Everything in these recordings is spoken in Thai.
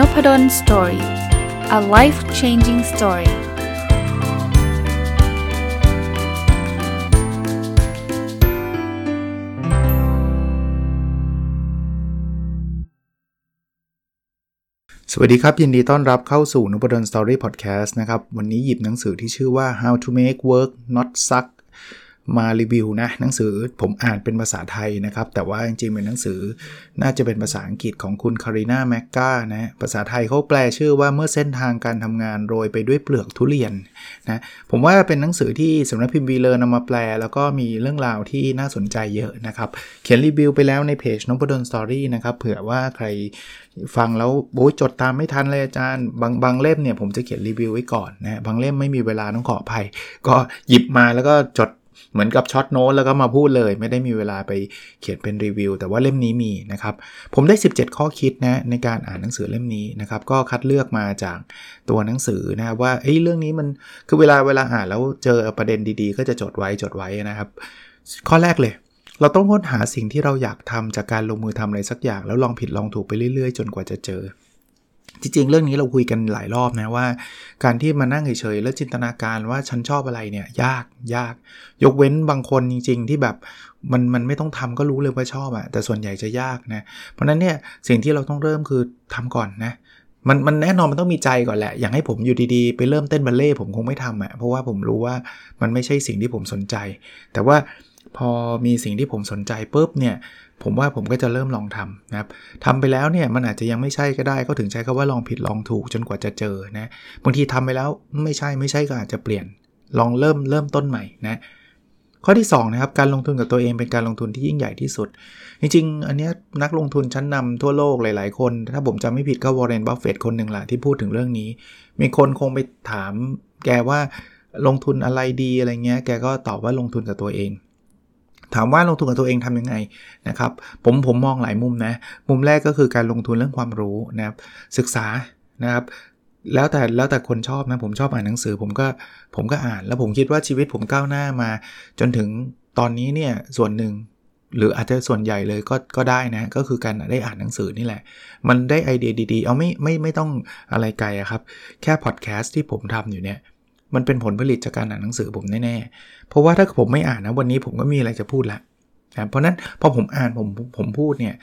Nopadol's Story a life changing story สวัสดีครับ ยินดีต้อนรับเข้าสู่น p ด d สตอรี่พอดแคสต์นะครับ วันนี้หยิบหนังสือที่ชื่อว่า How to Make Work Not Suck มารีวิวนะหนังสือผมอ่านเป็นภาษาไทยนะครับ แต่ว่าจริงๆเป็นหนังสือน่าจะเป็นภาษาอังกฤษของคุณคาริน่าแมกการ์นะภาษาไทยเขาแปลชื่อว่าเมื่อเส้นทางการทำงานโรยไปด้วยเปลือกทุเรียนนะผมว่าเป็นหนังสือที่สำนักพิมพ์วีเลิร์นนำมาแปล แล้วก็มีเรื่องราวที่น่าสนใจเยอะนะครับ เขียนรีวิวไปแล้วในเพจ Nopadol's Story นะครับเผื่อว่าใครฟังแล้วโอ้ยจดตามไม่ทันเลยอาจารย์บางบางเล่มเนี่ยผมจะเขียนรีวิวไว้ก่อนนะบางเล่มไม่มีเวลาต้องขออภัย ก็หยิบมาแล้วก็จด เหมือนกับช็อตโน้ตแล้วก็มาพูดเลย ไม่ได้มีเวลาไปเขียนเป็นรีวิว แต่ว่าเล่มนี้มีนะครับ ผมได้ 17 ข้อคิดนะในการอ่านหนังสือเล่มนี้นะครับ ก็คัดเลือกมาจากตัวหนังสือนะว่าเอ้ยเรื่องนี้มันคือเวลาเวลาอ่านแล้วเจอประเด็นดีๆ ก็จะจดไว้จดไว้นะครับ ข้อแรกเลยเราต้องค้นหาสิ่งที่เราอยากทำจากการลงมือทำอะไรสักอย่าง แล้วลองผิดลองถูกไปเรื่อยๆ จนกว่าจะเจอ จริงๆ เรื่องนี้เราคุยกันหลายรอบนะว่า การที่มานั่งเฉยๆแล้วจินตนาการว่าฉันชอบอะไรเนี่ยยากยาก ยกเว้นบางคนจริง ๆ ที่แบบมันมันไม่ต้องทำก็รู้เลยว่าชอบอะแต่ส่วนใหญ่จะยากนะเพราะนั้นเนี่ยสิ่งที่เราต้องเริ่มคือทำก่อนนะมันมันแน่นอนมันต้องมีใจก่อนแหละ อย่างให้ผมอยู่ดีๆ ไปเริ่มเต้นบัลเล่ผมคงไม่ทำอะเพราะว่าผมรู้ว่ามันไม่ใช่สิ่งที่ผมสนใจ แต่ว่า พอมีสิ่งที่ผมสนใจปุ๊บเนี่ยผมว่าผมก็จะเริ่มลองทำนะครับทำไปแล้วเนี่ยมันอาจจะยังไม่ใช่ก็ได้ ก็ถึงใช้คาว่าลองผิดลองถูกจนกว่าจะเจอนะบางทีทำไปแล้วไม่ใช่ไม่ใช่ก็อาจจะเปลี่ยนลองเริ่มเริ่มต้นใหม่นะข้อที่2นะครับการลงทุนกับตัวเองเป็นการลงทุนที่ยิ่งใหญ่ที่สุด จริงๆ อันนี้นักลงทุนชั้นนำทั่วโลกหลาย ๆ คน ถ้าผมจำไม่ผิดก็วอร์เรนบัฟเฟตคนหนึ่งแหละที่พูดถึงเรื่องนี้ มีคนคงไปถามแกว่าลงทุนอะไรดีอะไรเงี้ย แกก็ตอบว่าลงทุนกับตัวเอง ถามว่าลงทุนกับตัวเองทำยังไงนะครับผมผมมองหลายมุมนะมุมแรกก็คือการลงทุนเรื่องความรู้นะครับศึกษานะครับแล้วแต่แล้วแต่คนชอบนะผมชอบอ่านหนังสือ ผมก็ผมก็อ่าน แล้วผมคิดว่าชีวิตผมก้าวหน้ามา จนถึงตอนนี้เนี่ยส่วนหนึ่งหรืออาจจะส่วนใหญ่เลยก็ก็ได้นะ ก็คือการได้อ่านหนังสือนี่แหละ มันได้ไอเดียดีๆ เอาไม่ไม่ไม่ต้องอะไรไกลครับ แค่พอดแคสต์ที่ผมทำอยู่เนี่ย มันเป็นผลผลิตจากการอ่านหนังสือผมแน่ๆ เพราะว่าถ้าผมไม่อ่านนะวันนี้ผมก็มีอะไรจะพูดละนะเพราะนั้นพอผมอ่านผมผมพูดเนี่ย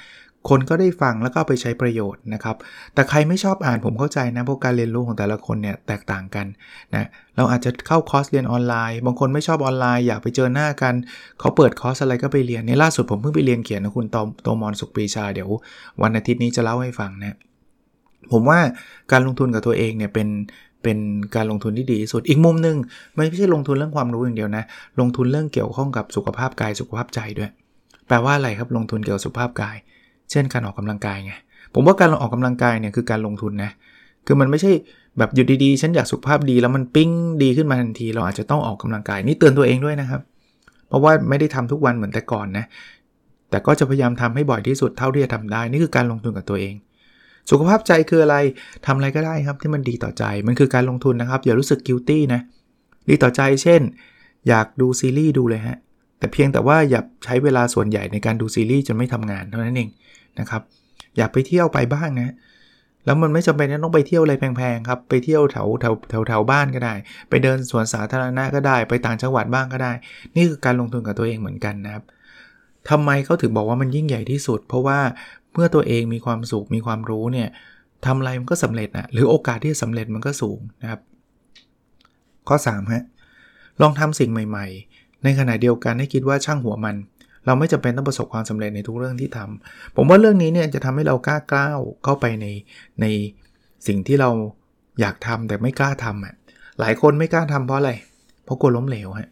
คนก็ได้ฟังแล้วก็ไปใช้ประโยชน์นะครับ แต่ใครไม่ชอบอ่านผมเข้าใจนะเพราะการเรียนรู้ของแต่ละคนเนี่ยแตกต่างกันนะ เราอาจจะเข้าคอร์สเรียนออนไลน์ บางคนไม่ชอบออนไลน์อยากไปเจอหน้ากัน เขาเปิดคอร์สอะไรก็ไปเรียนในล่าสุดผมเพิ่งไปเรียนเขียนนะคุณโตมรสุขปรีชาเดี๋ยว วันอาทิตย์นี้จะเล่าให้ฟังนะ ผมว่าการลงทุนกับตัวเองเนี่ยเป็น เป็นการลงทุนที่ดีที่สุด อีกมุมหนึ่งไม่ใช่ลงทุนเรื่องความรู้อย่างเดียวนะ ลงทุนเรื่องเกี่ยวข้องกับสุขภาพกายสุขภาพใจด้วย แปลว่าอะไรครับลงทุนเกี่ยวกับสุขภาพกาย เช่นการออกกำลังกายไงผมว่าการออกกำลังกายเนี่ยคือการลงทุนนะคือมันไม่ใช่แบบอยู่ดีๆ ฉันอยากสุขภาพดีแล้วมันปิ้งดีขึ้นมาทันที เราอาจจะต้องออกกำลังกายนี่เตือนตัวเองด้วยนะครับ เพราะว่าไม่ได้ทำทุกวันเหมือนแต่ก่อนนะแต่ก็จะพยายามทำให้บ่อยที่สุดเท่าที่จะทำได้ นี่คือการลงทุนกับตัวเอง สุขภาพใจคืออะไรทำอะไรก็ได้ครับที่มันดีต่อใจมันคือการลงทุนนะครับ อย่ารู้สึกกิลตี้นะดีต่อใจเช่น อยากดูซีรีส์ดูเลยฮะแต่เพียงแต่ว่าอย่าใช้เวลาส่วนใหญ่ในการดูซีรีส์จนไม่ทำงานเท่านั้นเองนะครับอยากไปเที่ยวไปบ้างนะแล้วมันไม่จำเป็นต้องไปเที่ยวอะไรแพงๆครับ ไปเที่ยวแถวแถวแถวแถวบ้านก็ได้ ไปเดินสวนสาธารณะก็ได้ ไปต่างจังหวัดบ้างก็ได้ นี่คือการลงทุนกับตัวเองเหมือนกันนะครับ ทำไมเขาถึงบอกว่ามันยิ่งใหญ่ที่สุด เพราะว่าเมื่อตัวเองมีความสุขมีความรู้เนี่ยทำอะไรมันก็สำเร็จนะหรือโอกาสที่จะสำเร็จมันก็สูงนะครับ ข้อ3ฮะลองทำสิ่งใหม่ ๆ ในขณะเดียวกันให้คิดว่าช่างหัวมัน เราไม่จำเป็นต้องประสบความสำเร็จในทุกเรื่องที่ทำผมว่าเรื่องนี้เนี่ยจะทำให้เรากล้ากล้าเข้าไปในในสิ่งที่เราอยากทำแต่ไม่กล้าทำอะหลายคนไม่กล้าทำเพราะอะไร เพราะกลัวล้มเหลวฮะ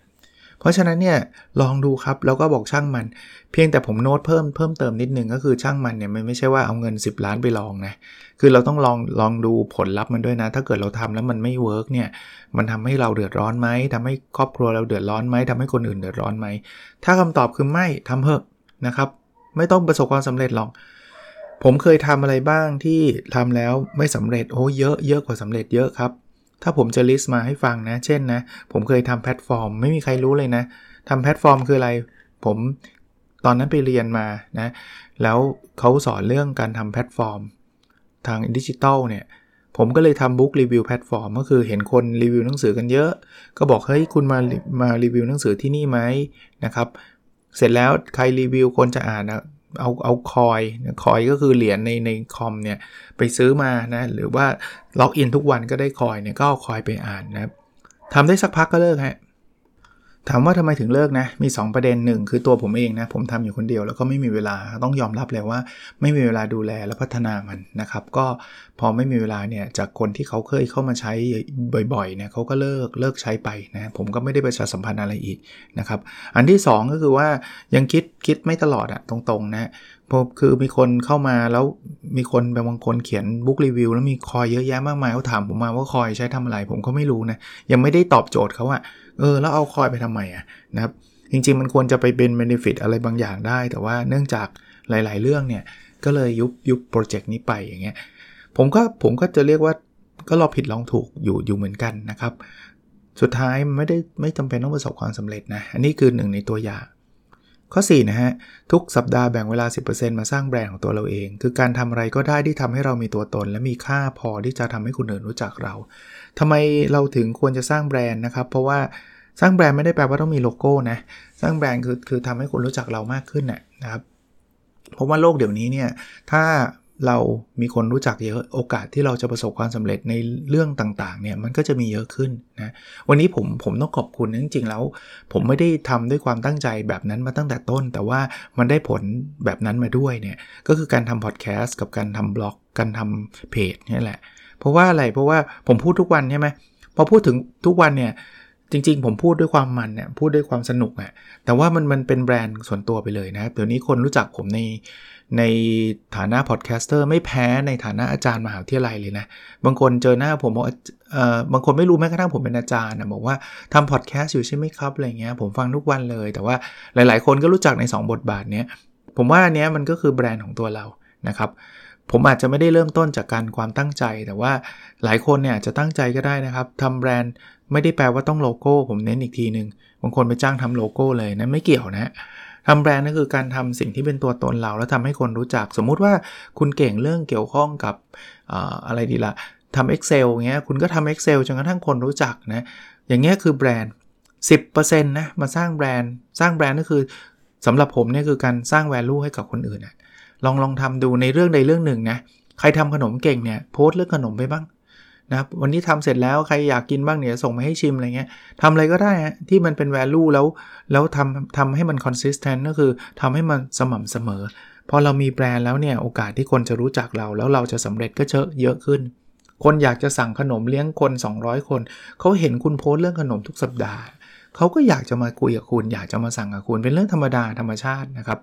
เพราะฉะนั้นเนี่ยลองดูครับแล้วก็บอกช่างมัน เพียงแต่ผมโน้ตเพิ่มเพิ่มเติมนิดนึงก็คือช่างมันเนี่ยมันไม่ใช่ว่าเอาเงิน 10 ล้านไปลองนะคือเราต้องลองลองดูผลลัพธ์มันด้วยนะ ถ้าเกิดเราทำแล้วมันไม่ work เนี่ยมันทำให้เราเดือดร้อนไหมทำให้ครอบครัวเราเดือดร้อนไหมทำให้คนอื่นเดือดร้อนไหมถ้าคำตอบคือไม่ทำเถอะนะครับ ไม่ต้องประสบความสำเร็จหรอกผมเคยทำอะไรบ้างที่ทำแล้วไม่สำเร็จโอ้เยอะเยอะกว่าสำเร็จเยอะครับ ถ้าผมจะ list มาให้ฟังนะ เช่นนะ ผมเคยทำแพลตฟอร์ม ไม่มีใครรู้เลยนะทำแพลตฟอร์มคืออะไร ผมตอนนั้นไปเรียนมานะ แล้วเขาสอนเรื่องการทำแพลตฟอร์ม ทางดิจิตอลเนี่ย ผมก็เลยทำ book review แพลตฟอร์ม ก็คือเห็นคนรีวิวหนังสือกันเยอะ ก็บอกเฮ้ยคุณมามารีวิวหนังสือที่นี่ไหมนะครับ เสร็จแล้วใครรีวิวคนจะอ่านนะ เอาเอาคอยคอยก็คือเหรียญในในคอมเนี่ยไปซื้อมานะหรือว่าล็อกอินทุกวันก็ได้คอยเนี่ยก็เอาคอยไปอ่านนะครับทำได้สักพักก็เลิกฮะ ถามว่าทำไมถึงเลิกนะ มี 2 ประเด็นหนึ่งคือตัวผมเองนะ ผมทำอยู่คนเดียวแล้วก็ไม่มีเวลาต้องยอมรับเลยว่า ไม่มีเวลาดูแลและพัฒนามันนะครับ ก็พอไม่มีเวลาเนี่ยจากคนที่เขาเคยเข้ามาใช้บ่อยๆเนี่ยเขาก็เลิกเลิกใช้ไปนะผมก็ไม่ได้ประชาสัมพันธ์อะไรอีกนะครับ อันที่ 2 ก็คือว่ายังคิดคิดไม่ตลอดอะตรงๆนะ พบคือมีคนเข้ามาแล้วมีคนบางคนเขียน book review แล้วมี coin เยอะแยะมากมายเขาถามผมมาว่า coin ใช้ทำอะไร ผมก็ไม่รู้นะ ยังไม่ได้ตอบโจทย์เขาอะเออแล้วเอา coin ไปทำไมอะนะครับจริง ๆ มันควรจะไปเป็น benefit อะไรบางอย่างได้ แต่ว่าเนื่องจากหลาย ๆ เรื่องเนี่ยก็เลยยุบยุบโปรเจกต์นี้ไปอย่างเงี้ยผมก็ผมก็จะเรียกว่าก็ลองผิดลองถูกอยู่อยู่เหมือนกันนะครับ สุดท้ายไม่ได้ไม่จำเป็นต้องประสบความสำเร็จนะ อันนี้คือหนึ่งในตัวอย่าง ข้อ4นะฮะทุกสัปดาห์แบ่งเวลา 10%มาสร้างแบรนด์ของตัวเราเอง คือการทำอะไรก็ได้ที่ทำให้เรามีตัวตน และมีค่าพอที่จะทำให้คนอื่นรู้จักเราทำไมเราถึงควรจะสร้างแบรนด์นะครับเพราะว่าสร้างแบรนด์ไม่ได้แปลว่าต้องมีโลโก้นะสร้างแบรนด์คือคือทำให้คนรู้จักเรามากขึ้นนะครับเพราะว่าโลกเดี๋ยวนี้เนี่ยถ้า เรามีคนรู้จักเยอะโอกาสที่เราจะประสบความสำเร็จในเรื่องต่างๆเนี่ยมันก็จะมีเยอะขึ้นนะวันนี้ผมผมต้องขอบคุณจริงๆแล้ว ผมไม่ได้ทำด้วยความตั้งใจแบบนั้นมาตั้งแต่ต้น แต่ว่ามันได้ผลแบบนั้นมาด้วยเนี่ยก็คือการทำพอดแคสต์กับการทำบล็อกการทำเพจนี่แหละ เพราะว่าอะไรเพราะว่าผมพูดทุกวันใช่ไหมพอพูดถึงทุกวันเนี่ย จริงๆ ผมพูดด้วยความมันเนี่ยพูดด้วยความสนุกอะแต่ว่ามันมันเป็นแบรนด์ส่วนตัวไปเลยนะครับเดี๋ยวนี้คนรู้จักผมในในฐานะ podcaster ไม่แพ้ในฐานะอาจารย์มหาวิทยาลัยเลยนะ บางคนเจอหน้าผมบอกเอ่อบางคนไม่รู้แม้กระทั่งผมเป็นอาจารย์นะบอกว่าทำพอดแคสต์อยู่ใช่ไหมครับอะไรเงี้ยผมฟังทุกวันเลย แต่ว่าหลายๆ คนก็รู้จักใน 2 บทบาทเนี้ยผมว่าอันเนี้ยมันก็คือแบรนด์ของตัวเรานะครับ ผมอาจจะไม่ได้เริ่มต้นจากการความตั้งใจ แต่ว่าหลายคนเนี่ยจะตั้งใจก็ได้นะครับทำแบรนด์ไม่ได้แปลว่าต้องโลโก้ ผมเน้นอีกทีหนึงบางคนไปจ้างทำโลโก้เลยนะไม่เกี่ยวนะทำแบรนด์นั่นคือการทำสิ่งที่เป็นตัวตนเรา แล้วทำให้คนรู้จัก สมมุติว่าคุณเก่งเรื่องเกี่ยวข้องกับอะไรดีละทำ Excel เงี้ยคุณก็ทำ Excel จนกระทั่งคนรู้จักนะอย่างเงี้ยคือแบรนด์ 10%นะมาสร้างแบรนด์ สร้างแบรนด์ก็คือสำหรับผมเนี่ยคือการสร้าง value ให้กับคนอื่นนะ ลองลองทำดูในเรื่องใดเรื่องหนึ่งนะใครทำขนมเก่งเนี่ยโพสต์เรื่องขนมไปบ้างนะครับวันนี้ทำเสร็จแล้วใครอยากกินบ้างเนี่ยส่งมาให้ชิมอะไรเงี้ยทำอะไรก็ได้ฮะที่มันเป็น value แล้วแล้วทำทำให้มัน consistent ก็คือทำให้มันสม่ำเสมอพอเรามีแบรนด์แล้วเนี่ยโอกาสที่คนจะรู้จักเรา แล้วเราจะสำเร็จก็เยอะเยอะขึ้น คนอยากจะสั่งขนมเลี้ยงคน 200 คน เขาเห็นคุณโพสต์เรื่องขนมทุกสัปดาห์เขาก็อยากจะมาคุยกับคุณ อยากจะมาสั่งกับคุณเป็นเรื่องธรรมดาธรรมชาตินะครับ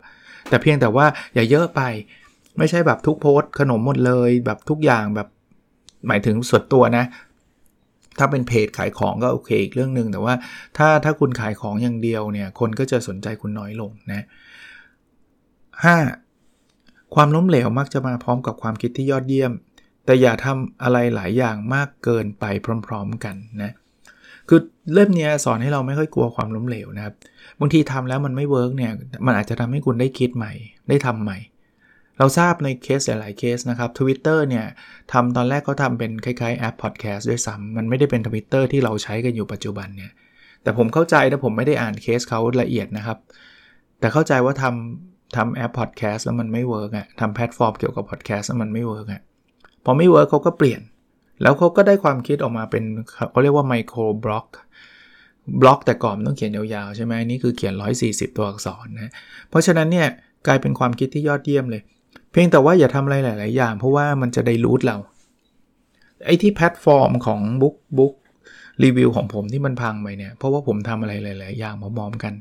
แต่เพียงแต่ว่าอย่าเยอะไป ไม่ใช่แบบทุกโพสต์ขนมหมดเลย แบบทุกอย่างแบบหมายถึงส่วนตัวนะ ถ้าเป็นเพจขายของก็โอเคอีกเรื่องหนึ่งแต่ว่าถ้าถ้าคุณขายของอย่างเดียวเนี่ย คนก็จะสนใจคุณน้อยลงนะ 5. ความล้มเหลวมักจะมาพร้อมกับความคิดที่ยอดเยี่ยม แต่อย่าทำอะไรหลายอย่างมากเกินไปพร้อม ๆ กันนะ คือเล่มนี้สอนให้เราไม่ค่อยกลัวความล้มเหลวนะครับ บางทีทำแล้วมันไม่ work เนี่ย มันอาจจะทำให้คุณได้คิดใหม่ ได้ทำใหม่ เราทราบในเคสหลายๆเคสนะครับ Twitter เนี่ยทำตอนแรกเขาทำเป็นคล้ายๆแอปพอดแคสต์ด้วยซ้ำมันไม่ได้เป็น Twitter ที่เราใช้กันอยู่ปัจจุบันเนี่ย แต่ผมเข้าใจนะผมไม่ได้อ่านเคสเขาละเอียดนะครับ แต่เข้าใจว่าทำทำแอปพอดแคสต์แล้วมันไม่ work อะทำแพลตฟอร์มเกี่ยวกับพอดแคสต์แล้วมันไม่ work อะพอไม่ work เขาก็เปลี่ยน แล้วเขาก็ได้ความคิดออกมาเป็นเขาเรียกว่า microblog บล็อกแต่ก่อนต้องเขียนยาวๆ ใช่ไหมนี่คือเขียน 140 ตัวอักษรนะ เพราะฉะนั้นเนี่ยกลายเป็นความคิดที่ยอดเยี่ยมเลย เพียงแต่ว่าอย่าทำอะไรหลาย ๆ อย่าง เพราะว่ามันจะ dilute เรา ไอ้ที่แพลตฟอร์มของ book book review ของผมที่มันพังไปเนี่ยเพราะว่าผมทำอะไรหลาย ๆ อย่างพร้อมๆกัน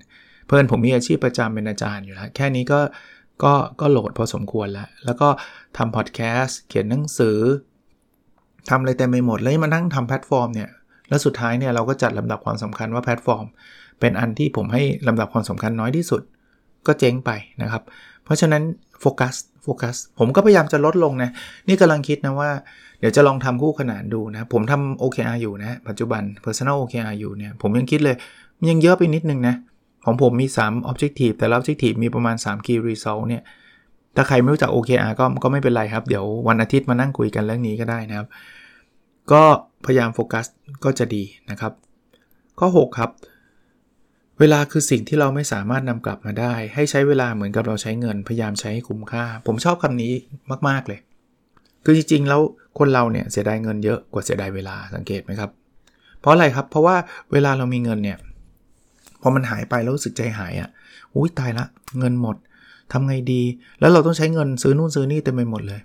เพื่อนผมมีอาชีพประจำเป็นอาจารย์อยู่แล้วแค่นี้ก็ก็ก็ load พอสมควรแล้ว แล้วก็ทำพอดแคสต์เขียนหนังสือ ทำอะไรเต็มไปหมดแล้วมานั่งทำแพลตฟอร์มเนี่ยแล้วสุดท้ายเนี่ยเราก็จัดลำดับความสำคัญว่าแพลตฟอร์ม เป็นอันที่ผมให้ลำดับความสำคัญน้อยที่สุด ก็เจ๊งไปนะครับ เพราะฉะนั้นโฟกัสโฟกัสผมก็พยายามจะลดลงนะ นี่กำลังคิดนะว่า เดี๋ยวจะลองทำคู่ขนานดูนะ ผมทำ OKR อยู่นะ ปัจจุบัน Personal OKR อยู่เนี่ย ผมยังคิดเลยมันยังเยอะไปนิดนึงนะ ของผมมี 3 Objective แต่ละ Objective มีประมาณ 3 Key Result เนี่ย ถ้าใครไม่รู้จัก OKR ก็ก็ไม่เป็นไรครับ เดี๋ยววันอาทิตย์มานั่งคุยกันเรื่องนี้ก็ได้นะครับ ก็พยายามโฟกัสก็จะดีนะครับ ข้อ 6 ครับ เวลาคือสิ่งที่เราไม่สามารถนำกลับมาได้ ให้ใช้เวลาเหมือนกับเราใช้เงิน พยายามใช้ให้คุ้มค่า ผมชอบคำนี้มาก ๆ เลย คือจริง ๆ แล้วคนเราเนี่ยเสียดายเงินเยอะกว่าเสียดายเวลาสังเกตไหมครับ เพราะอะไรครับ เพราะว่าเวลาเรามีเงินเนี่ยพอมันหายไปแล้วรู้สึกใจหายอะ่ะอุ้ยตายละ เงินหมด ทำไงดี แล้วเราต้องใช้เงินซื้อนู่นซื้อนี่เต็มไปหมดเลย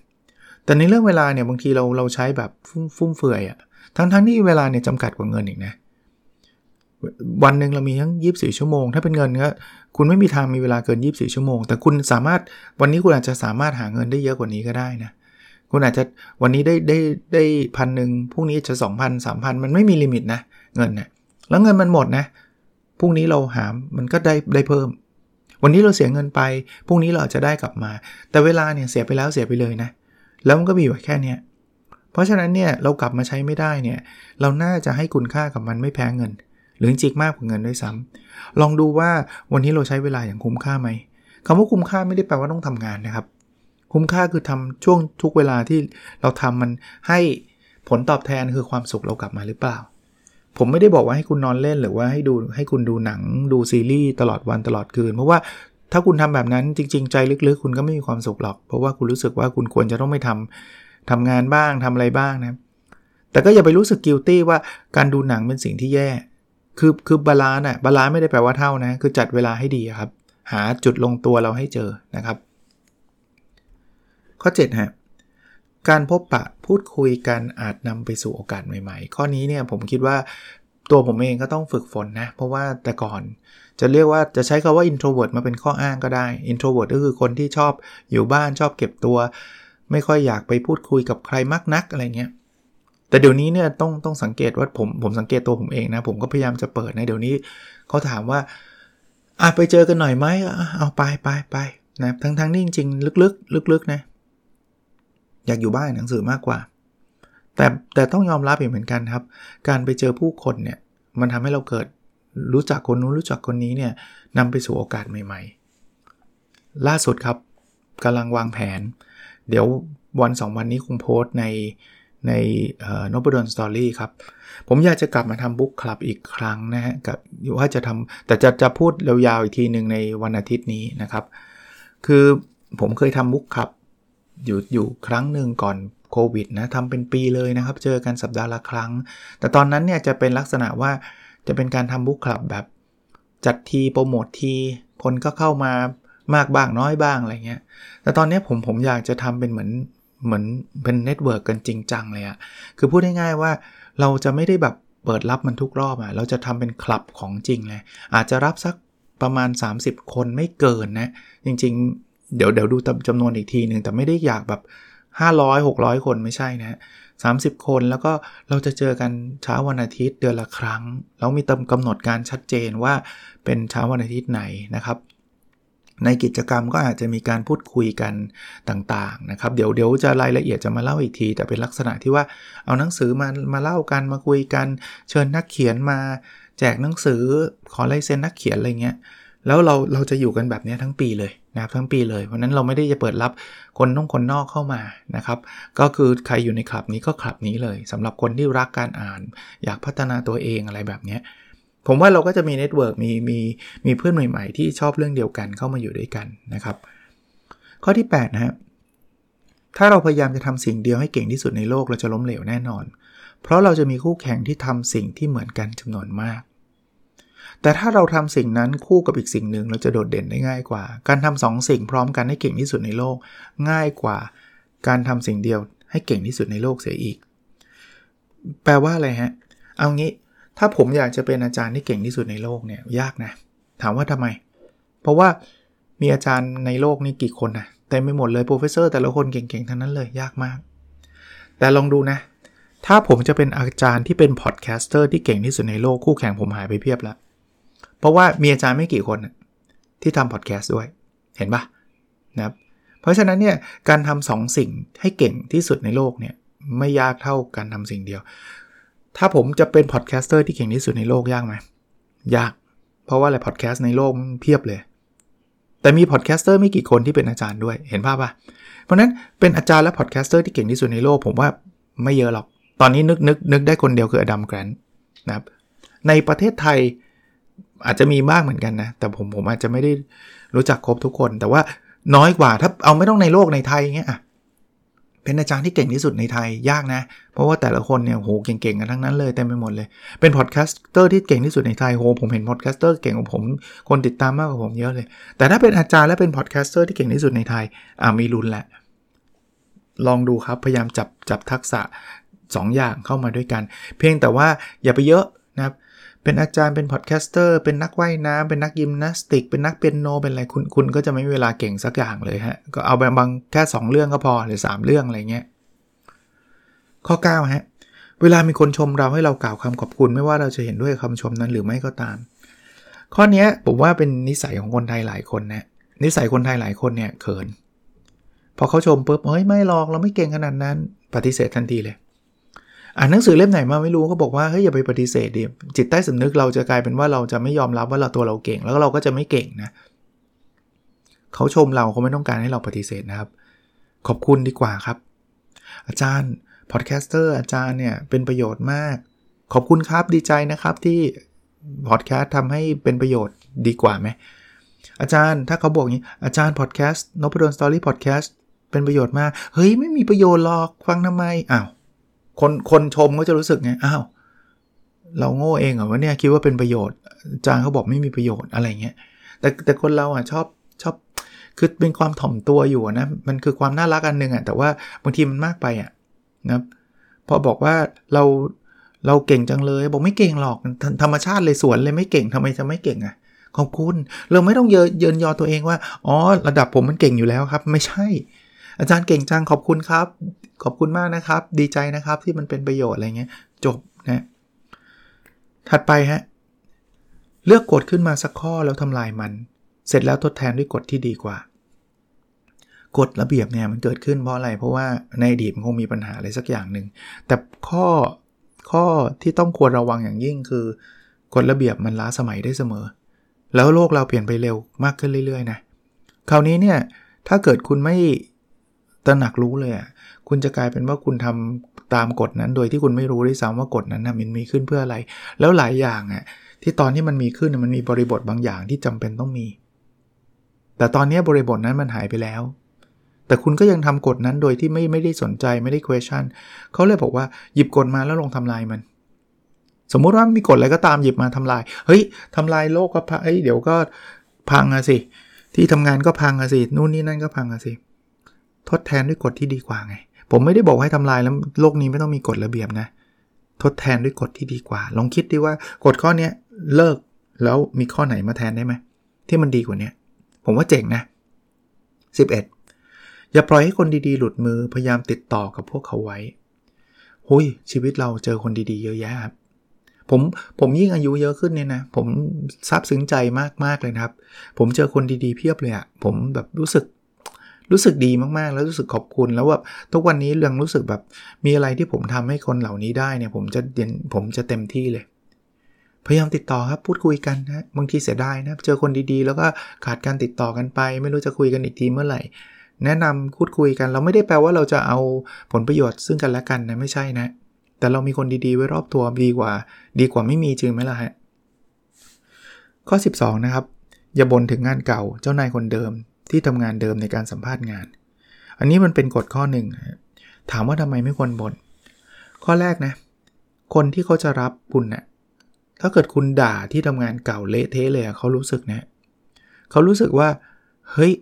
แต่ในเรื่องเวลาเนี่ยบางทีเราเราใช้แบบฟุ่มเฟือยอะ่ะทั้งทั้งที่เวลาเนี่ยจำกัดกว่าเงินอีกนะ วันหนึ่งเรามีทั้ง 24 ชั่วโมง ถ้าเป็นเงินก็คุณไม่มีทางมีเวลาเกิน 24 ชั่วโมง แต่คุณสามารถวันนี้คุณอาจจะสามารถหาเงินได้เยอะกว่านี้ก็ได้นะคุณอาจจะวันนี้ได้ได้ได้พันหนึ่งพรุ่งนี้จะ 2,000 3,000 มันไม่มีลิมิตนะ เงินเนะี่ยแล้วเงินมันหมดนะพรุ่งนี้เราหา มันก็ได้ได้เพิ่ม วันนี้เราเสียเงินไป พรุ่งนี้เราอาจจะได้กลับมา แต่เวลาเนี่ยเสียไปแล้วเสียไปเลยนะ แล้วมันก็มีอยู่แค่เนี้ยเพราะฉะนั้นเนี่ยเรากลับมาใช้ไม่ได้เนี่ย เราน่าจะให้คุณค่ากับมันไม่แพ้เงิน หรือจริงมากกว่าเงินด้วยซ้ำลองดูว่าวันนี้เราใช้เวลาอย่างคุ้มค่าไหมคำว่าคุ้มค่าไม่ได้แปลว่าต้องทำงานนะครับ คุ้มค่าคือทำช่วงทุกเวลาที่เราทำมันให้ผลตอบแทนคือความสุขเรากลับมาหรือเปล่า ผมไม่ได้บอกว่าให้คุณนอนเล่นหรือว่าให้ดูให้คุณดูหนังดูซีรีส์ตลอดวันตลอดคืน เพราะว่าถ้าคุณทำแบบนั้นจริง ๆ ใจลึกๆ คุณก็ไม่มีความสุขหรอก เพราะว่าคุณรู้สึกว่าคุณควรจะต้องไม่ทำทำงานบ้างทำอะไรบ้างนะ แต่ก็อย่าไปรู้สึก guilty ว่าการดูหนังเป็นสิ่งที่แย่ คือคือ balance อะ balance ไม่ได้แปลว่าเท่านะ คือจัดเวลาให้ดีครับ หาจุดลงตัวเราให้เจอนะครับ ข้อ7ฮะ การพบปะพูดคุยกันอาจนำไปสู่โอกาสใหม่ๆ ข้อนี้เนี่ยผมคิดว่าตัวผมเองก็ต้องฝึกฝนนะ เพราะว่าแต่ก่อนจะเรียกว่าจะใช้คาว่า introvert มาเป็นข้ออ้างก็ได้ introvert ก็คือคนที่ชอบอยู่บ้านชอบเก็บตัว ไม่ค่อยอยากไปพูดคุยกับใครมากนักอะไรเงี้ยแต่เดี๋ยวนี้เนี่ยต้องต้องสังเกตว่าผมผมสังเกตตัวผมเองนะ ผมก็พยายามจะเปิดนะเดี๋ยวนี้เขาถามว่าอะไปเจอกันหน่อยไหมเอาไปไปไปนะทั้งทั้งนี่จริงๆ ลึกๆ ลึกๆนะ อยากอยู่บ้านหนังสือมากกว่า แต่แต่ต้องยอมรับเหมือนกันครับ การไปเจอผู้คนเนี่ยมันทำให้เราเกิดรู้จักคนนู้นรู้จักคนนี้เนี่ยนำไปสู่โอกาสใหม่ ๆ ล่าสุดครับกำลังวางแผน เดี๋ยววันสองวันนี้คงโพสต์ในในโนบดอนสตอรี่ครับ ผมอยากจะกลับมาทำบุ๊กคลับอีกครั้งนะฮะกับว่าจะทำแต่จะจะพูดยาวๆอีกทีหนึ่งในวันอาทิตย์นี้นะครับ คือผมเคยทำบุ๊กคลับ อยู่อยู่ครั้งหนึ่งก่อนโควิดนะทำเป็นปีเลยนะครับ เจอกันสัปดาห์ละครั้ง แต่ตอนนั้นเนี่ยจะเป็นลักษณะว่าจะเป็นการทำ book club แบบจัดทีโปรโมทที คนก็เข้ามามากบ้างน้อยบ้างอะไรเงี้ย แต่ตอนนี้ผมผมอยากจะทำเป็นเหมือนเหมือนเป็น network กันจริงจังเลยอะคือพูดง่ายๆว่าเราจะไม่ได้แบบเปิดรับมันทุกรอบอะเราจะทำเป็นคลับของจริงเลย อาจจะรับสักประมาณ 30 คนไม่เกินนะ จริง เดี๋ยวเดี๋ยวดูจำนวนอีกทีหนึ่งแต่ไม่ได้อยากแบบ 500 600 คนไม่ใช่นะ30คนแล้วก็เราจะเจอกันเช้าวันอาทิตย์เดือนละครั้ง แล้วมีตำกำหนดการชัดเจนว่าเป็นเช้าวันอาทิตย์ไหนนะครับ ในกิจกรรมก็อาจจะมีการพูดคุยกันต่างๆนะครับ เดี๋ยวเดี๋ยวจะรายละเอียดจะมาเล่าอีกที แต่เป็นลักษณะที่ว่าเอาหนังสือมามาเล่ากันมาคุยกัน เชิญนักเขียนมาแจกหนังสือขอลายเซ็นนักเขียนอะไรเงี้ย แล้วเราเราจะอยู่กันแบบนี้ทั้งปีเลยนะครับทั้งปีเลยเพราะนั้นเราไม่ได้จะเปิดรับคนน้องคนนอกเข้ามานะครับก็คือใครอยู่ในคลับนี้ก็คลับนี้เลยสำหรับคนที่รักการอ่าน อยากพัฒนาตัวเองอะไรแบบนี้ผมว่าเราก็จะมี network มีมีมีเพื่อนใหม่ ๆ ที่ชอบเรื่องเดียวกันเข้ามาอยู่ด้วยกันนะครับ ข้อที่8นะฮะถ้าเราพยายามจะทำสิ่งเดียวให้เก่งที่สุดในโลกเราจะล้มเหลวแน่นอน เพราะเราจะมีคู่แข่งที่ทำสิ่งที่เหมือนกันจำนวนมาก แต่ถ้าเราทำสิ่งนั้นคู่กับอีกสิ่งหนึ่งเราจะโดดเด่นได้ง่ายกว่า การทำสองสิ่งพร้อมกันให้เก่งที่สุดในโลก ง่ายกว่า การทำสิ่งเดียวให้เก่งที่สุดในโลกเสียอีก แปลว่าอะไรฮะ เอางี้ ถ้าผมอยากจะเป็นอาจารย์ที่เก่งที่สุดในโลกเนี่ยยากนะ ถามว่าทำไม เพราะว่ามีอาจารย์ในโลกนี้กี่คนนะแต่ไม่หมดเลยโปรเฟสเซอร์แต่ละคนเก่งๆ ทั้งนั้นเลยยากมาก แต่ลองดูนะ ถ้าผมจะเป็นอาจารย์ที่เป็น podcaster ที่เก่งที่สุดในโลกคู่แข่งผมหายไปเพียบแล้ว เพราะว่ามีอาจารย์ไม่กี่คนที่ทำพอดแคสต์ด้วย เห็นปะนะครับ เพราะฉะนั้นเนี่ยการทำสองสิ่งให้เก่งที่สุดในโลกเนี่ยไม่ยากเท่าการทำสิ่งเดียว ถ้าผมจะเป็น podcaster ที่เก่งที่สุดในโลกยากไหมยาก เพราะว่าอะไรพอดแคสต์ในโลกเพียบเลยแต่มี podcaster ไม่กี่คนที่เป็นอาจารย์ด้วยเห็นภาพปะเพราะนั้นเป็นอาจารย์และ podcaster ที่เก่งที่สุดในโลก ผมว่าไม่เยอะหรอก ตอนนี้นึกนึกนึกได้คนเดียวคือ Adam Grant นะครับในประเทศไทย อาจจะมีบ้างเหมือนกันนะ แต่ผมผมอาจจะไม่ได้รู้จักครบทุกคน แต่ว่าน้อยกว่าถ้าเอาไม่ต้องในโลกในไทยเงี้ยอะเป็นอาจารย์ที่เก่งที่สุดในไทยยากนะ เพราะว่าแต่ละคนเนี่ยโหเก่งๆกันทั้งนั้นเลยเต็มไปหมดเลย เป็น podcaster ที่เก่งที่สุดในไทยโหผมเห็น podcaster เก่งกว่าผมคนติดตามมากกว่าผมเยอะเลย แต่ถ้าเป็นอาจารย์และเป็น podcaster ที่เก่งที่สุดในไทยอ่ามีลุ้นแหละ ลองดูครับพยายามจับจับทักษะ2อย่างเข้ามาด้วยกัน เพียงแต่ว่าอย่าไปเยอะนะครับ เป็นอาจารย์เป็น podcaster เป็นนักว่ายน้ำเป็นนักยิมนาสติก เป็นนักเปียโน เป็นอะไรคุณคุณก็จะไม่มีเวลาเก่งสักอย่างเลยฮะ ก็เอาบางแค่ 2 เรื่องก็พอหรือ 3 เรื่องอะไรเงี้ยข้อ9ฮะเวลามีคนชมเราให้เรากล่าวคำขอบคุณไม่ว่าเราจะเห็นด้วยคำชมนั้นหรือไม่ก็ตาม ข้อนี้ผมว่าเป็นนิสัยของคนไทยหลายคนนะนิสัยคนไทยหลายคนเนี่ยเขินพอเขาชมปุ๊บเฮ้ยไม่หรอกเราไม่เก่งขนาดนั้น ปฏิเสธทันทีเลย อ่านหนังสือเล่มไหนมาไม่รู้ก็บอกว่าเฮ้ยอย่าไปปฏิเสธดิจิตใต้สำนึกเราจะกลายเป็นว่าเราจะไม่ยอมรับว่าเราตัวเราเก่ง แล้วเราก็จะไม่เก่งนะเขาชมเราเขาไม่ต้องการให้เราปฏิเสธนะครับ ขอบคุณดีกว่าครับ อาจารย์ podcaster อาจารย์เนี่ยเป็นประโยชน์มาก ขอบคุณครับดีใจนะครับที่พอดแคสต์ทำให้เป็นประโยชน์ดีกว่าไหมอาจารย์ถ้าเขาบอกงี้อาจารย์พอดแคสต์นพดลสตอรี่พอดแคสต์เป็นประโยชน์มาก เฮ้ย ไม่มีประโยชน์หรอก ฟังทำไมอ้าว คนคนชมก็จะรู้สึกไงอ้าวเราโง่เองเหรอวะเนี่ยคิดว่าเป็นประโยชน์จารย์เขาบอกไม่มีประโยชน์อะไรเงี้ยแต่แต่คนเราอะชอบชอบคือเป็นความถ่อมตัวอยู่นะมันคือความน่ารักอันหนึ่งอะแต่ว่าบางทีมันมากไปอะนะพอบอกว่าเราเราเก่งจังเลยบอกไม่เก่งหรอกธรรมชาติเลยสวนเลยไม่เก่งทำไมจะไม่เก่งอะขอบคุณ เราไม่ต้องเยินยอตัวเองว่า อ๋อ ระดับผมมันเก่งอยู่แล้วครับ ไม่ใช่ อาจารย์เก่งจังขอบคุณครับ ขอบคุณมากนะครับ ดีใจนะครับที่มันเป็นประโยชน์อะไรเงี้ย จบนะถัดไปฮะเลือกกฎขึ้นมาสักข้อแล้วทำลายมัน เสร็จแล้วทดแทนด้วยกฎที่ดีกว่ากฎระเบียบเนี่ยมันเกิดขึ้นเพราะอะไร เพราะว่าในอดีตมันคงมีปัญหาอะไรสักอย่างหนึ่ง แต่ข้อข้อที่ต้องควรระวังอย่างยิ่งคือกฎระเบียบมันล้าสมัยได้เสมอ แล้วโลกเราเปลี่ยนไปเร็วมากขึ้นเรื่อยๆนะ คราวนี้เนี่ยถ้าเกิดคุณไม่ ตระหนักรู้เลยอะคุณจะกลายเป็นว่าคุณทำตามกฎนั้น โดยที่คุณไม่รู้ด้วยซ้ำว่ากฎนั้นนะมันมีขึ้นเพื่ออะไร แล้วหลายอย่างอะที่ตอนที่มันมีขึ้นมันมีบริบทบางอย่างที่จำเป็นต้องมี แต่ตอนนี้บริบทนั้นมันหายไปแล้ว แต่คุณก็ยังทำกฎนั้นโดยที่ไม่ไม่ได้สนใจไม่ได้ question เขาเลยบอกว่าหยิบกฎมาแล้วลงทำลายมัน สมมุติว่ามีกฎอะไรก็ตามหยิบมาทำลาย เฮ้ยทำลายโลกก็พังเอ้ยเดี๋ยวก็พังอะสิ ที่ทำงานก็พังอะสิ นู่นนี่นั่นก็พังอะสิ ทดแทนด้วยกฎที่ดีกว่าไง ผมไม่ได้บอกให้ทำลายแล้วโลกนี้ไม่ต้องมีกฎระเบียบนะ ทดแทนด้วยกฎที่ดีกว่า ลองคิดดีว่ากฎข้อนี้เลิกแล้วมีข้อไหนมาแทนได้ไหมที่มันดีกว่านี้ผมว่าเจ๋งนะ 11 อย่าปล่อยให้คนดีๆ หลุดมือพยายามติดต่อกับพวกเขาไว้หุยชีวิตเราเจอคนดีๆ เยอะแยะครับผมผมยิ่งอายุเยอะขึ้นเนี่ยนะ ผมซาบซึ้งใจมากๆเลยครับ ผมเจอคนดีๆเพียบเลยอะผมแบบรู้สึก รู้สึกดีมากๆ แล้วรู้สึกขอบคุณแล้วแบบทุกวันนี้เรื่องรู้สึกแบบมีอะไรที่ผมทำให้คนเหล่านี้ได้เนี่ยผมจะเดนผมจะเต็มที่เลย พยายามติดต่อครับพูดคุยกันนะบางทีเสียดายนะเจอคนดีๆ แล้วก็ขาดการติดต่อกันไป ไม่รู้จะคุยกันอีกทีเมื่อไหร่ แนะนำพูดคุยกันเราไม่ได้แปลว่าเราจะเอาผลประโยชน์ซึ่งกันและกันนะไม่ใช่นะ แต่เรามีคนดีๆไว้รอบตัวดีกว่า ดีกว่าไม่มีจริงไหมล่ะฮะข้อ 12 นะครับอย่าบ่นถึงงานเก่าเจ้านายคนเดิม ที่ทำงานเดิมในการสัมภาษณ์งาน อันนี้มันเป็นกฎข้อหนึ่งถามว่าทำไมไม่ควรบน่นข้อแรกนะ คนที่เขาจะรับคุณเนะ่ยถ้าเกิดคุณด่าที่ทำงานเก่าเละเทะเลยเขารู้สึกนะเขารู้สึกว่า เฮ้ย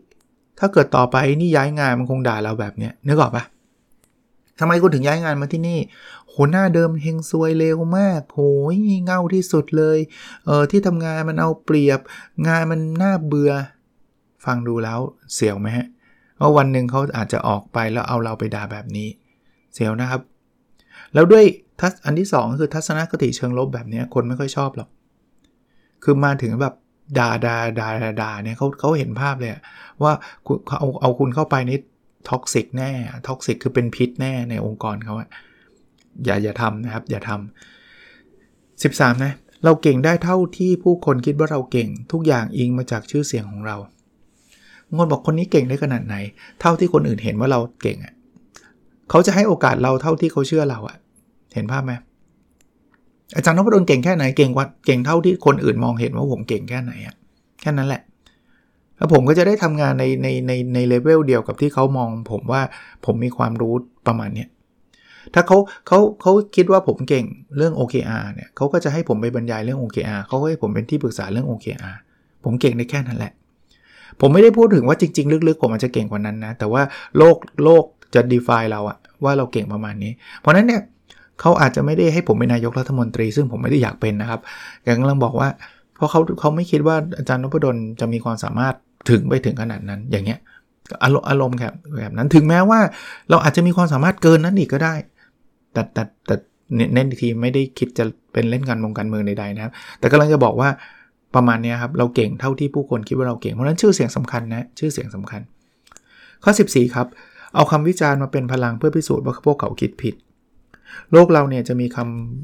ถ้าเกิดต่อไปนี่ย้ายงานมันคงด่าเราแบบเนี้ยนึกออกปะทำไมคุณถึงย้ายงานมาที่นี่ โหหน้าเดิมเฮงซวยเร็วมาก โหยเง่าที่สุดเลย เออที่ทำงานมันเอาเปรียบ งานมันน่าเบื่อ ฟังดูแล้วเสียวไหมฮะว่าวันหนึ่งเขาอาจจะออกไปแล้วเอาเราไปด่าแบบนี้ เสียวนะครับ แล้วด้วยทัศอันที่ 2 คือทัศนคติเชิงลบแบบนี้คนไม่ค่อยชอบหรอก คือมาถึงแบบด่าด่าด่าด่าเนี่ยเขาเขาเห็นภาพเลยว่าเขาเอาเอาคุณเข้าไปนี่ toxic แน่ toxic คือเป็นพิษแน่ในองค์กรเขาอะอย่าอย่าทำนะครับ อย่าทำ13นะเราเก่งได้เท่าที่ผู้คนคิดว่าเราเก่ง ทุกอย่างอิงมาจากชื่อเสียงของเรา งนบอกคนนี้เก่งได้ขนาดไหน เท่าที่คนอื่นเห็นว่าเราเก่งอะ่ะเขาจะให้โอกาสเราเท่าที่เขาเชื่อเราอะ่ะ เห็นภาพไหมอาจารย์นพดลเก่งแค่ไหนเก่งกว่าเก่งเท่าที่คนอื่นมองเห็นว่าผมเก่งแค่ไหนอะ่ะแค่นั้นแหละแล้วผมก็จะได้ทำงานในในในในเลเวลเดียวกับที่เขามอง ผมว่าผมมีความรู้ประมาณเนี้ยถ้าเขาเขาเขาคิดว่าผมเก่งเรื่อง OKR เนี่ยเขาก็จะให้ผมไปบรรยายเรื่อง OKR เขาก็ให้ผมเป็นที่ปรึกษาเรื่อง OKR ผมเก่งได้แค่นั้นแหละ ผมไม่ได้พูดถึงว่าจริง ๆ ลึกๆ ผมอาจจะเก่งกว่านั้นนะ แต่ว่าโลกโลกจะ define เราอะว่าเราเก่งประมาณนี้ เพราะนั้นเนี่ยเขาอาจจะไม่ได้ให้ผมเป็นนายกรัฐมนตรี ซึ่งผมไม่ได้อยากเป็นนะครับแกกำลังบอกว่า เพราะเขาเขาไม่คิดว่าอาจารย์นพดลจะมีความสามารถถึงไปถึงขนาดนั้นอย่างเงี้ยอารมณ์อารมณ์แบบแบบนั้นถึงแม้ว่าเราอาจจะมีความสามารถเกินนั้นอีกก็ได้ แต่แต่แต่เน้นทีไม่ได้คิดจะเป็นเล่นการมงการเมืองใดๆนะครับ แต่กำลังจะบอกว่า ประมาณนี้ครับ เราเก่งเท่าที่ผู้คนคิดว่าเราเก่ง เพราะนั้นชื่อเสียงสำคัญนะ ชื่อเสียงสำคัญ ข้อ 14 ครับ เอาคำวิจารณ์มาเป็นพลังเพื่อพิสูจน์ว่าพวกเขาคิดผิด โลกเราเนี่ยจะมีค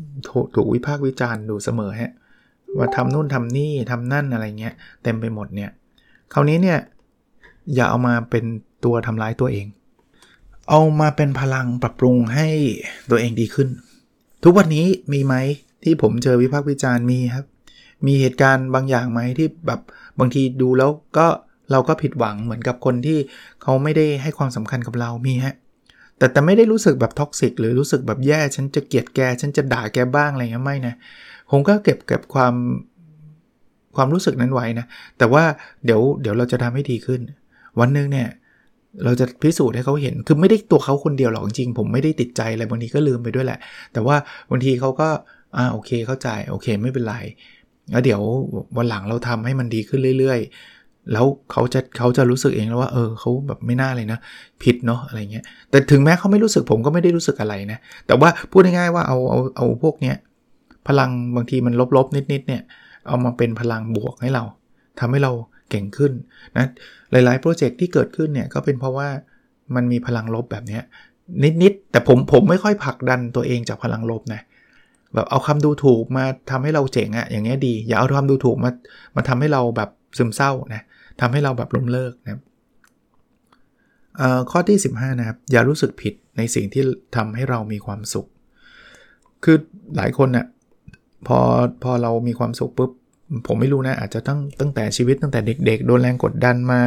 ำถูกวิพากษ์วิจารณ์ดูเสมอฮะ ว่าทำนู่นทำนี่ทำนั่นอะไรเงี้ยเต็มไปหมดเนี่ย คราวนี้เนี่ยอย่าเอามาเป็นตัวทำร้ายตัวเอง เอามาเป็นพลังปรับปรุงให้ตัวเองดีขึ้น ทุกวันนี้มีไหมที่ผมเจอวิพากษ์วิจารณ์มีครับ มีเหตุการณ์บางอย่างไหมที่แบบบางทีดูแล้วก็เราก็ผิดหวังเหมือนกับคนที่เขาไม่ได้ให้ความสำคัญกับเรามีฮะแต่แต่ไม่ได้รู้สึกแบบท็อกซิกหรือรู้สึกแบบแย่ ฉันจะเกลียดแก ฉันจะด่าแกบ้างอะไรเงี้ยไม่นะผมก็เก็บเก็บความความรู้สึกนั้นไว้นะ แต่ว่าเดี๋ยวเดี๋ยวเราจะทำให้ดีขึ้น วันหนึ่งเนี่ยเราจะพิสูจน์ให้เขาเห็น คือไม่ได้ตัวเขาคนเดียวหรอกจริง ผมไม่ได้ติดใจอะไรบางทีก็ลืมไปด้วยแหละ แต่ว่าบางทีเขาก็อ่าโอเคเข้าใจโอเคไม่เป็นไร แล้วเดี๋ยววันหลังเราทำให้มันดีขึ้นเรื่อย ๆ แล้วเขาจะเขาจะรู้สึกเองแล้วว่าเออเขาแบบไม่น่าเลยนะ ผิดเนาะอะไรเงี้ยแต่ถึงแม้เขาไม่รู้สึกผมก็ไม่ได้รู้สึกอะไรนะ แต่ว่าพูดง่ายๆว่าเอาเอาเอาพวกเนี้ยพลังบางทีมันลบๆนิดๆเนี่ยเอามาเป็นพลังบวกให้เราทำให้เราเก่งขึ้นนะหลายๆโปรเจกต์ที่เกิดขึ้นเนี่ยก็เป็นเพราะว่ามันมีพลังลบแบบนี้นิดๆแต่ผมผมไม่ค่อยผลักดันตัวเองจากพลังลบนะ แบบเอาคำดูถูกมาทำให้เราเจ๋งอะอย่างเงี้ยดี อย่าเอาคำดูถูกมามาทำให้เราแบบซึมเศร้านะทำให้เราแบบล้มเลิกนะข้อที่ 15 นะครับ อย่ารู้สึกผิดในสิ่งที่ทำให้เรามีความสุข คือหลายคนเนะ่ยพอพอเรามีความสุขปุ๊บผมไม่รู้นะ อาจจะตั้งตั้งแต่ชีวิตตั้งแต่เด็ก ๆ โดนแรงกดดันมา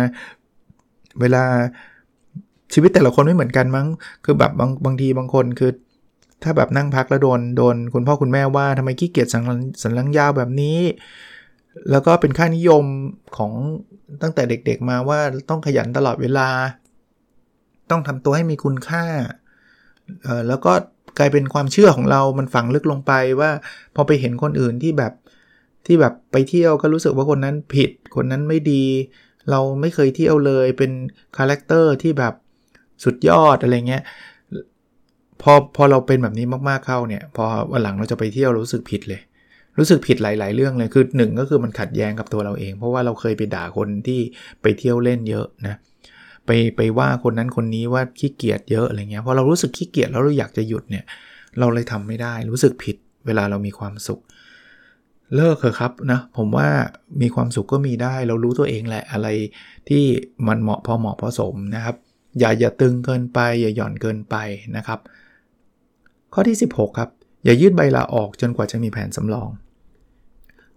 เวลาชีวิตแต่ละคนไม่เหมือนกันมั้ง คือแบบบางบางทีบางคนคือ ถ้าแบบนั่งพักแล้วโดนโดนคุณพ่อคุณแม่ว่าทำไมขี้เกียจสันสันลังยาวแบบนี้ แล้วก็เป็นค่านิยมของตั้งแต่เด็กๆมาว่าต้องขยันตลอดเวลา ต้องทำตัวให้มีคุณค่าเออแล้วก็กลายเป็นความเชื่อของเรา มันฝังลึกลงไปว่า พอไปเห็นคนอื่นที่แบบที่แบบไปเที่ยวก็รู้สึกว่าคนนั้นผิด คนนั้นไม่ดี เราไม่เคยเที่ยวเลย เป็น character ที่แบบสุดยอดอะไรเงี้ย พอพอเราเป็นแบบนี้มากๆเข้าเนี่ยพอวันหลังเราจะไปเที่ยวรู้สึกผิดเลย รู้สึกผิดหลาย ๆ เรื่องเลยคือหนึ่งก็คือมันขัดแย้งกับตัวเราเอง เพราะว่าเราเคยไปด่าคนที่ไปเที่ยวเล่นเยอะนะไปไปว่าคนนั้นคนนี้ว่าขี้เกียจเยอะอะไรเงี้ยพอเรารู้สึกขี้เกียจแล้วเราอยากจะหยุดเนี่ยเราเลยทำไม่ได้รู้สึกผิดเวลาเรามีความสุข เลิกเถอะครับนะผมว่ามีความสุขก็มีได้เรารู้ตัวเองแหละอะไรที่มันเหมาะพอเหมาะพอสมนะครับ อย่าอย่าตึงเกินไปอย่าหย่อนเกินไปนะครับ ข้อที่ 16 ครับ อย่ายืดใบลาออกจนกว่าจะมีแผนสำรอง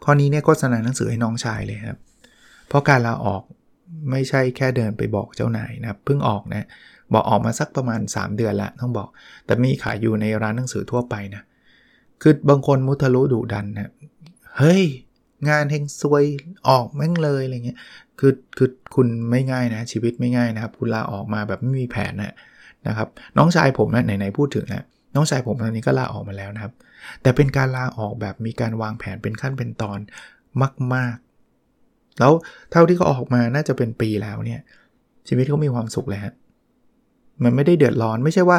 ข้อนี้เนี่ยโฆษณาหนังสือให้น้องชายเลยครับ เพราะการลาออกไม่ใช่แค่เดินไปบอกเจ้านายนะเพิ่งออกนะบอกออกมาสักประมาณ 3 เดือนละต้องบอก แต่มีขายอยู่ในร้านหนังสือทั่วไปนะคือบางคนมุทะลุดุดันนะเฮ้ย งานเฮงซวยออกแม่งเลยอะไรเงี้ยคือคือคุณไม่ง่ายนะ ชีวิตไม่ง่ายนะครับ คุณลาออกมาแบบไม่มีแผนนะนะครับ น้องชายผมนะไหนๆพูดถึงนะ น้องชายผมตอนนี้ก็ลาออกมาแล้วนะครับ แต่เป็นการลาออกแบบมีการวางแผนเป็นขั้นเป็นตอนมาก ๆ แล้วเท่าที่เขาออกมาน่าจะเป็นปีแล้วเนี่ยชีวิตเขามีความสุขเลยฮะมันไม่ได้เดือดร้อนไม่ใช่ว่า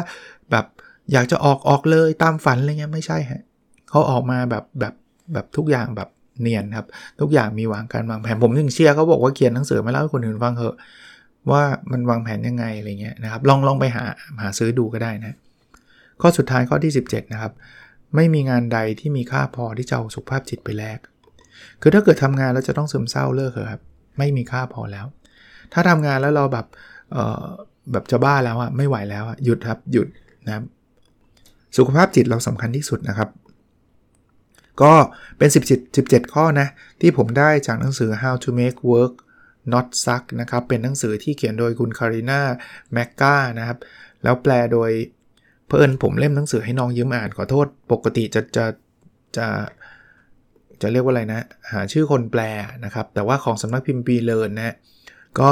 แบบอยากจะออกออกเลยตามฝันอะไรเงี้ยไม่ใช่ฮะเขาออกมาแบบแบบแบบทุกอย่างแบบเนียนครับ ทุกอย่างมีวางการวางแผนผมถึงเชียร์เขาบอกว่าเขียนหนังสือมาเล่าให้คนอื่นฟังเถอะว่ามันวางแผนยังไงอะไรเงี้ยนะครับ ลองลองไปหาหาซื้อดูก็ได้นะ ข้อสุดท้ายข้อที่ 17 นะครับ ไม่มีงานใดที่มีค่าพอที่จะเอาสุขภาพจิตไปแลกคือถ้าเกิดทำงานแล้วจะต้องซึมเศร้าเลิกเถอะครับไม่มีค่าพอแล้ว ถ้าทำงานแล้วเราแบบเออแบบจะบ้าแล้วอะไม่ไหวแล้วอะหยุดครับหยุดนะครับสุขภาพจิตเราสำคัญที่สุดนะครับ ก็เป็น 17 17 ข้อนะ ที่ผมได้จากหนังสือ How to Make Work Not Suck นะครับ เป็นหนังสือที่เขียนโดยคุณคาริน่าแมกกานะครับ แล้วแปลโดย เพื่อนผมเล่มหนังสือให้น้องยืมอ่านขอโทษ ปกติจะจะจะจะเรียกว่าอะไรนะ หาชื่อคนแปลนะครับ แต่ว่าของสำนักพิมพ์ปีเลินนะก็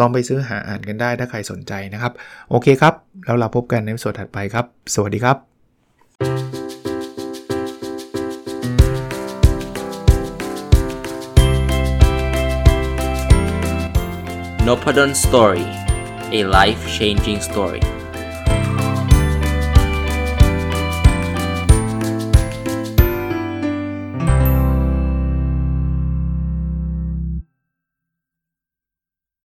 ลองไปซื้อหาอ่านกันได้ถ้าใครสนใจนะครับ โอเคครับ แล้วเราพบกันในส่วนถัดไปครับ สวัสดีครับ n o p a d o n Story a life changing story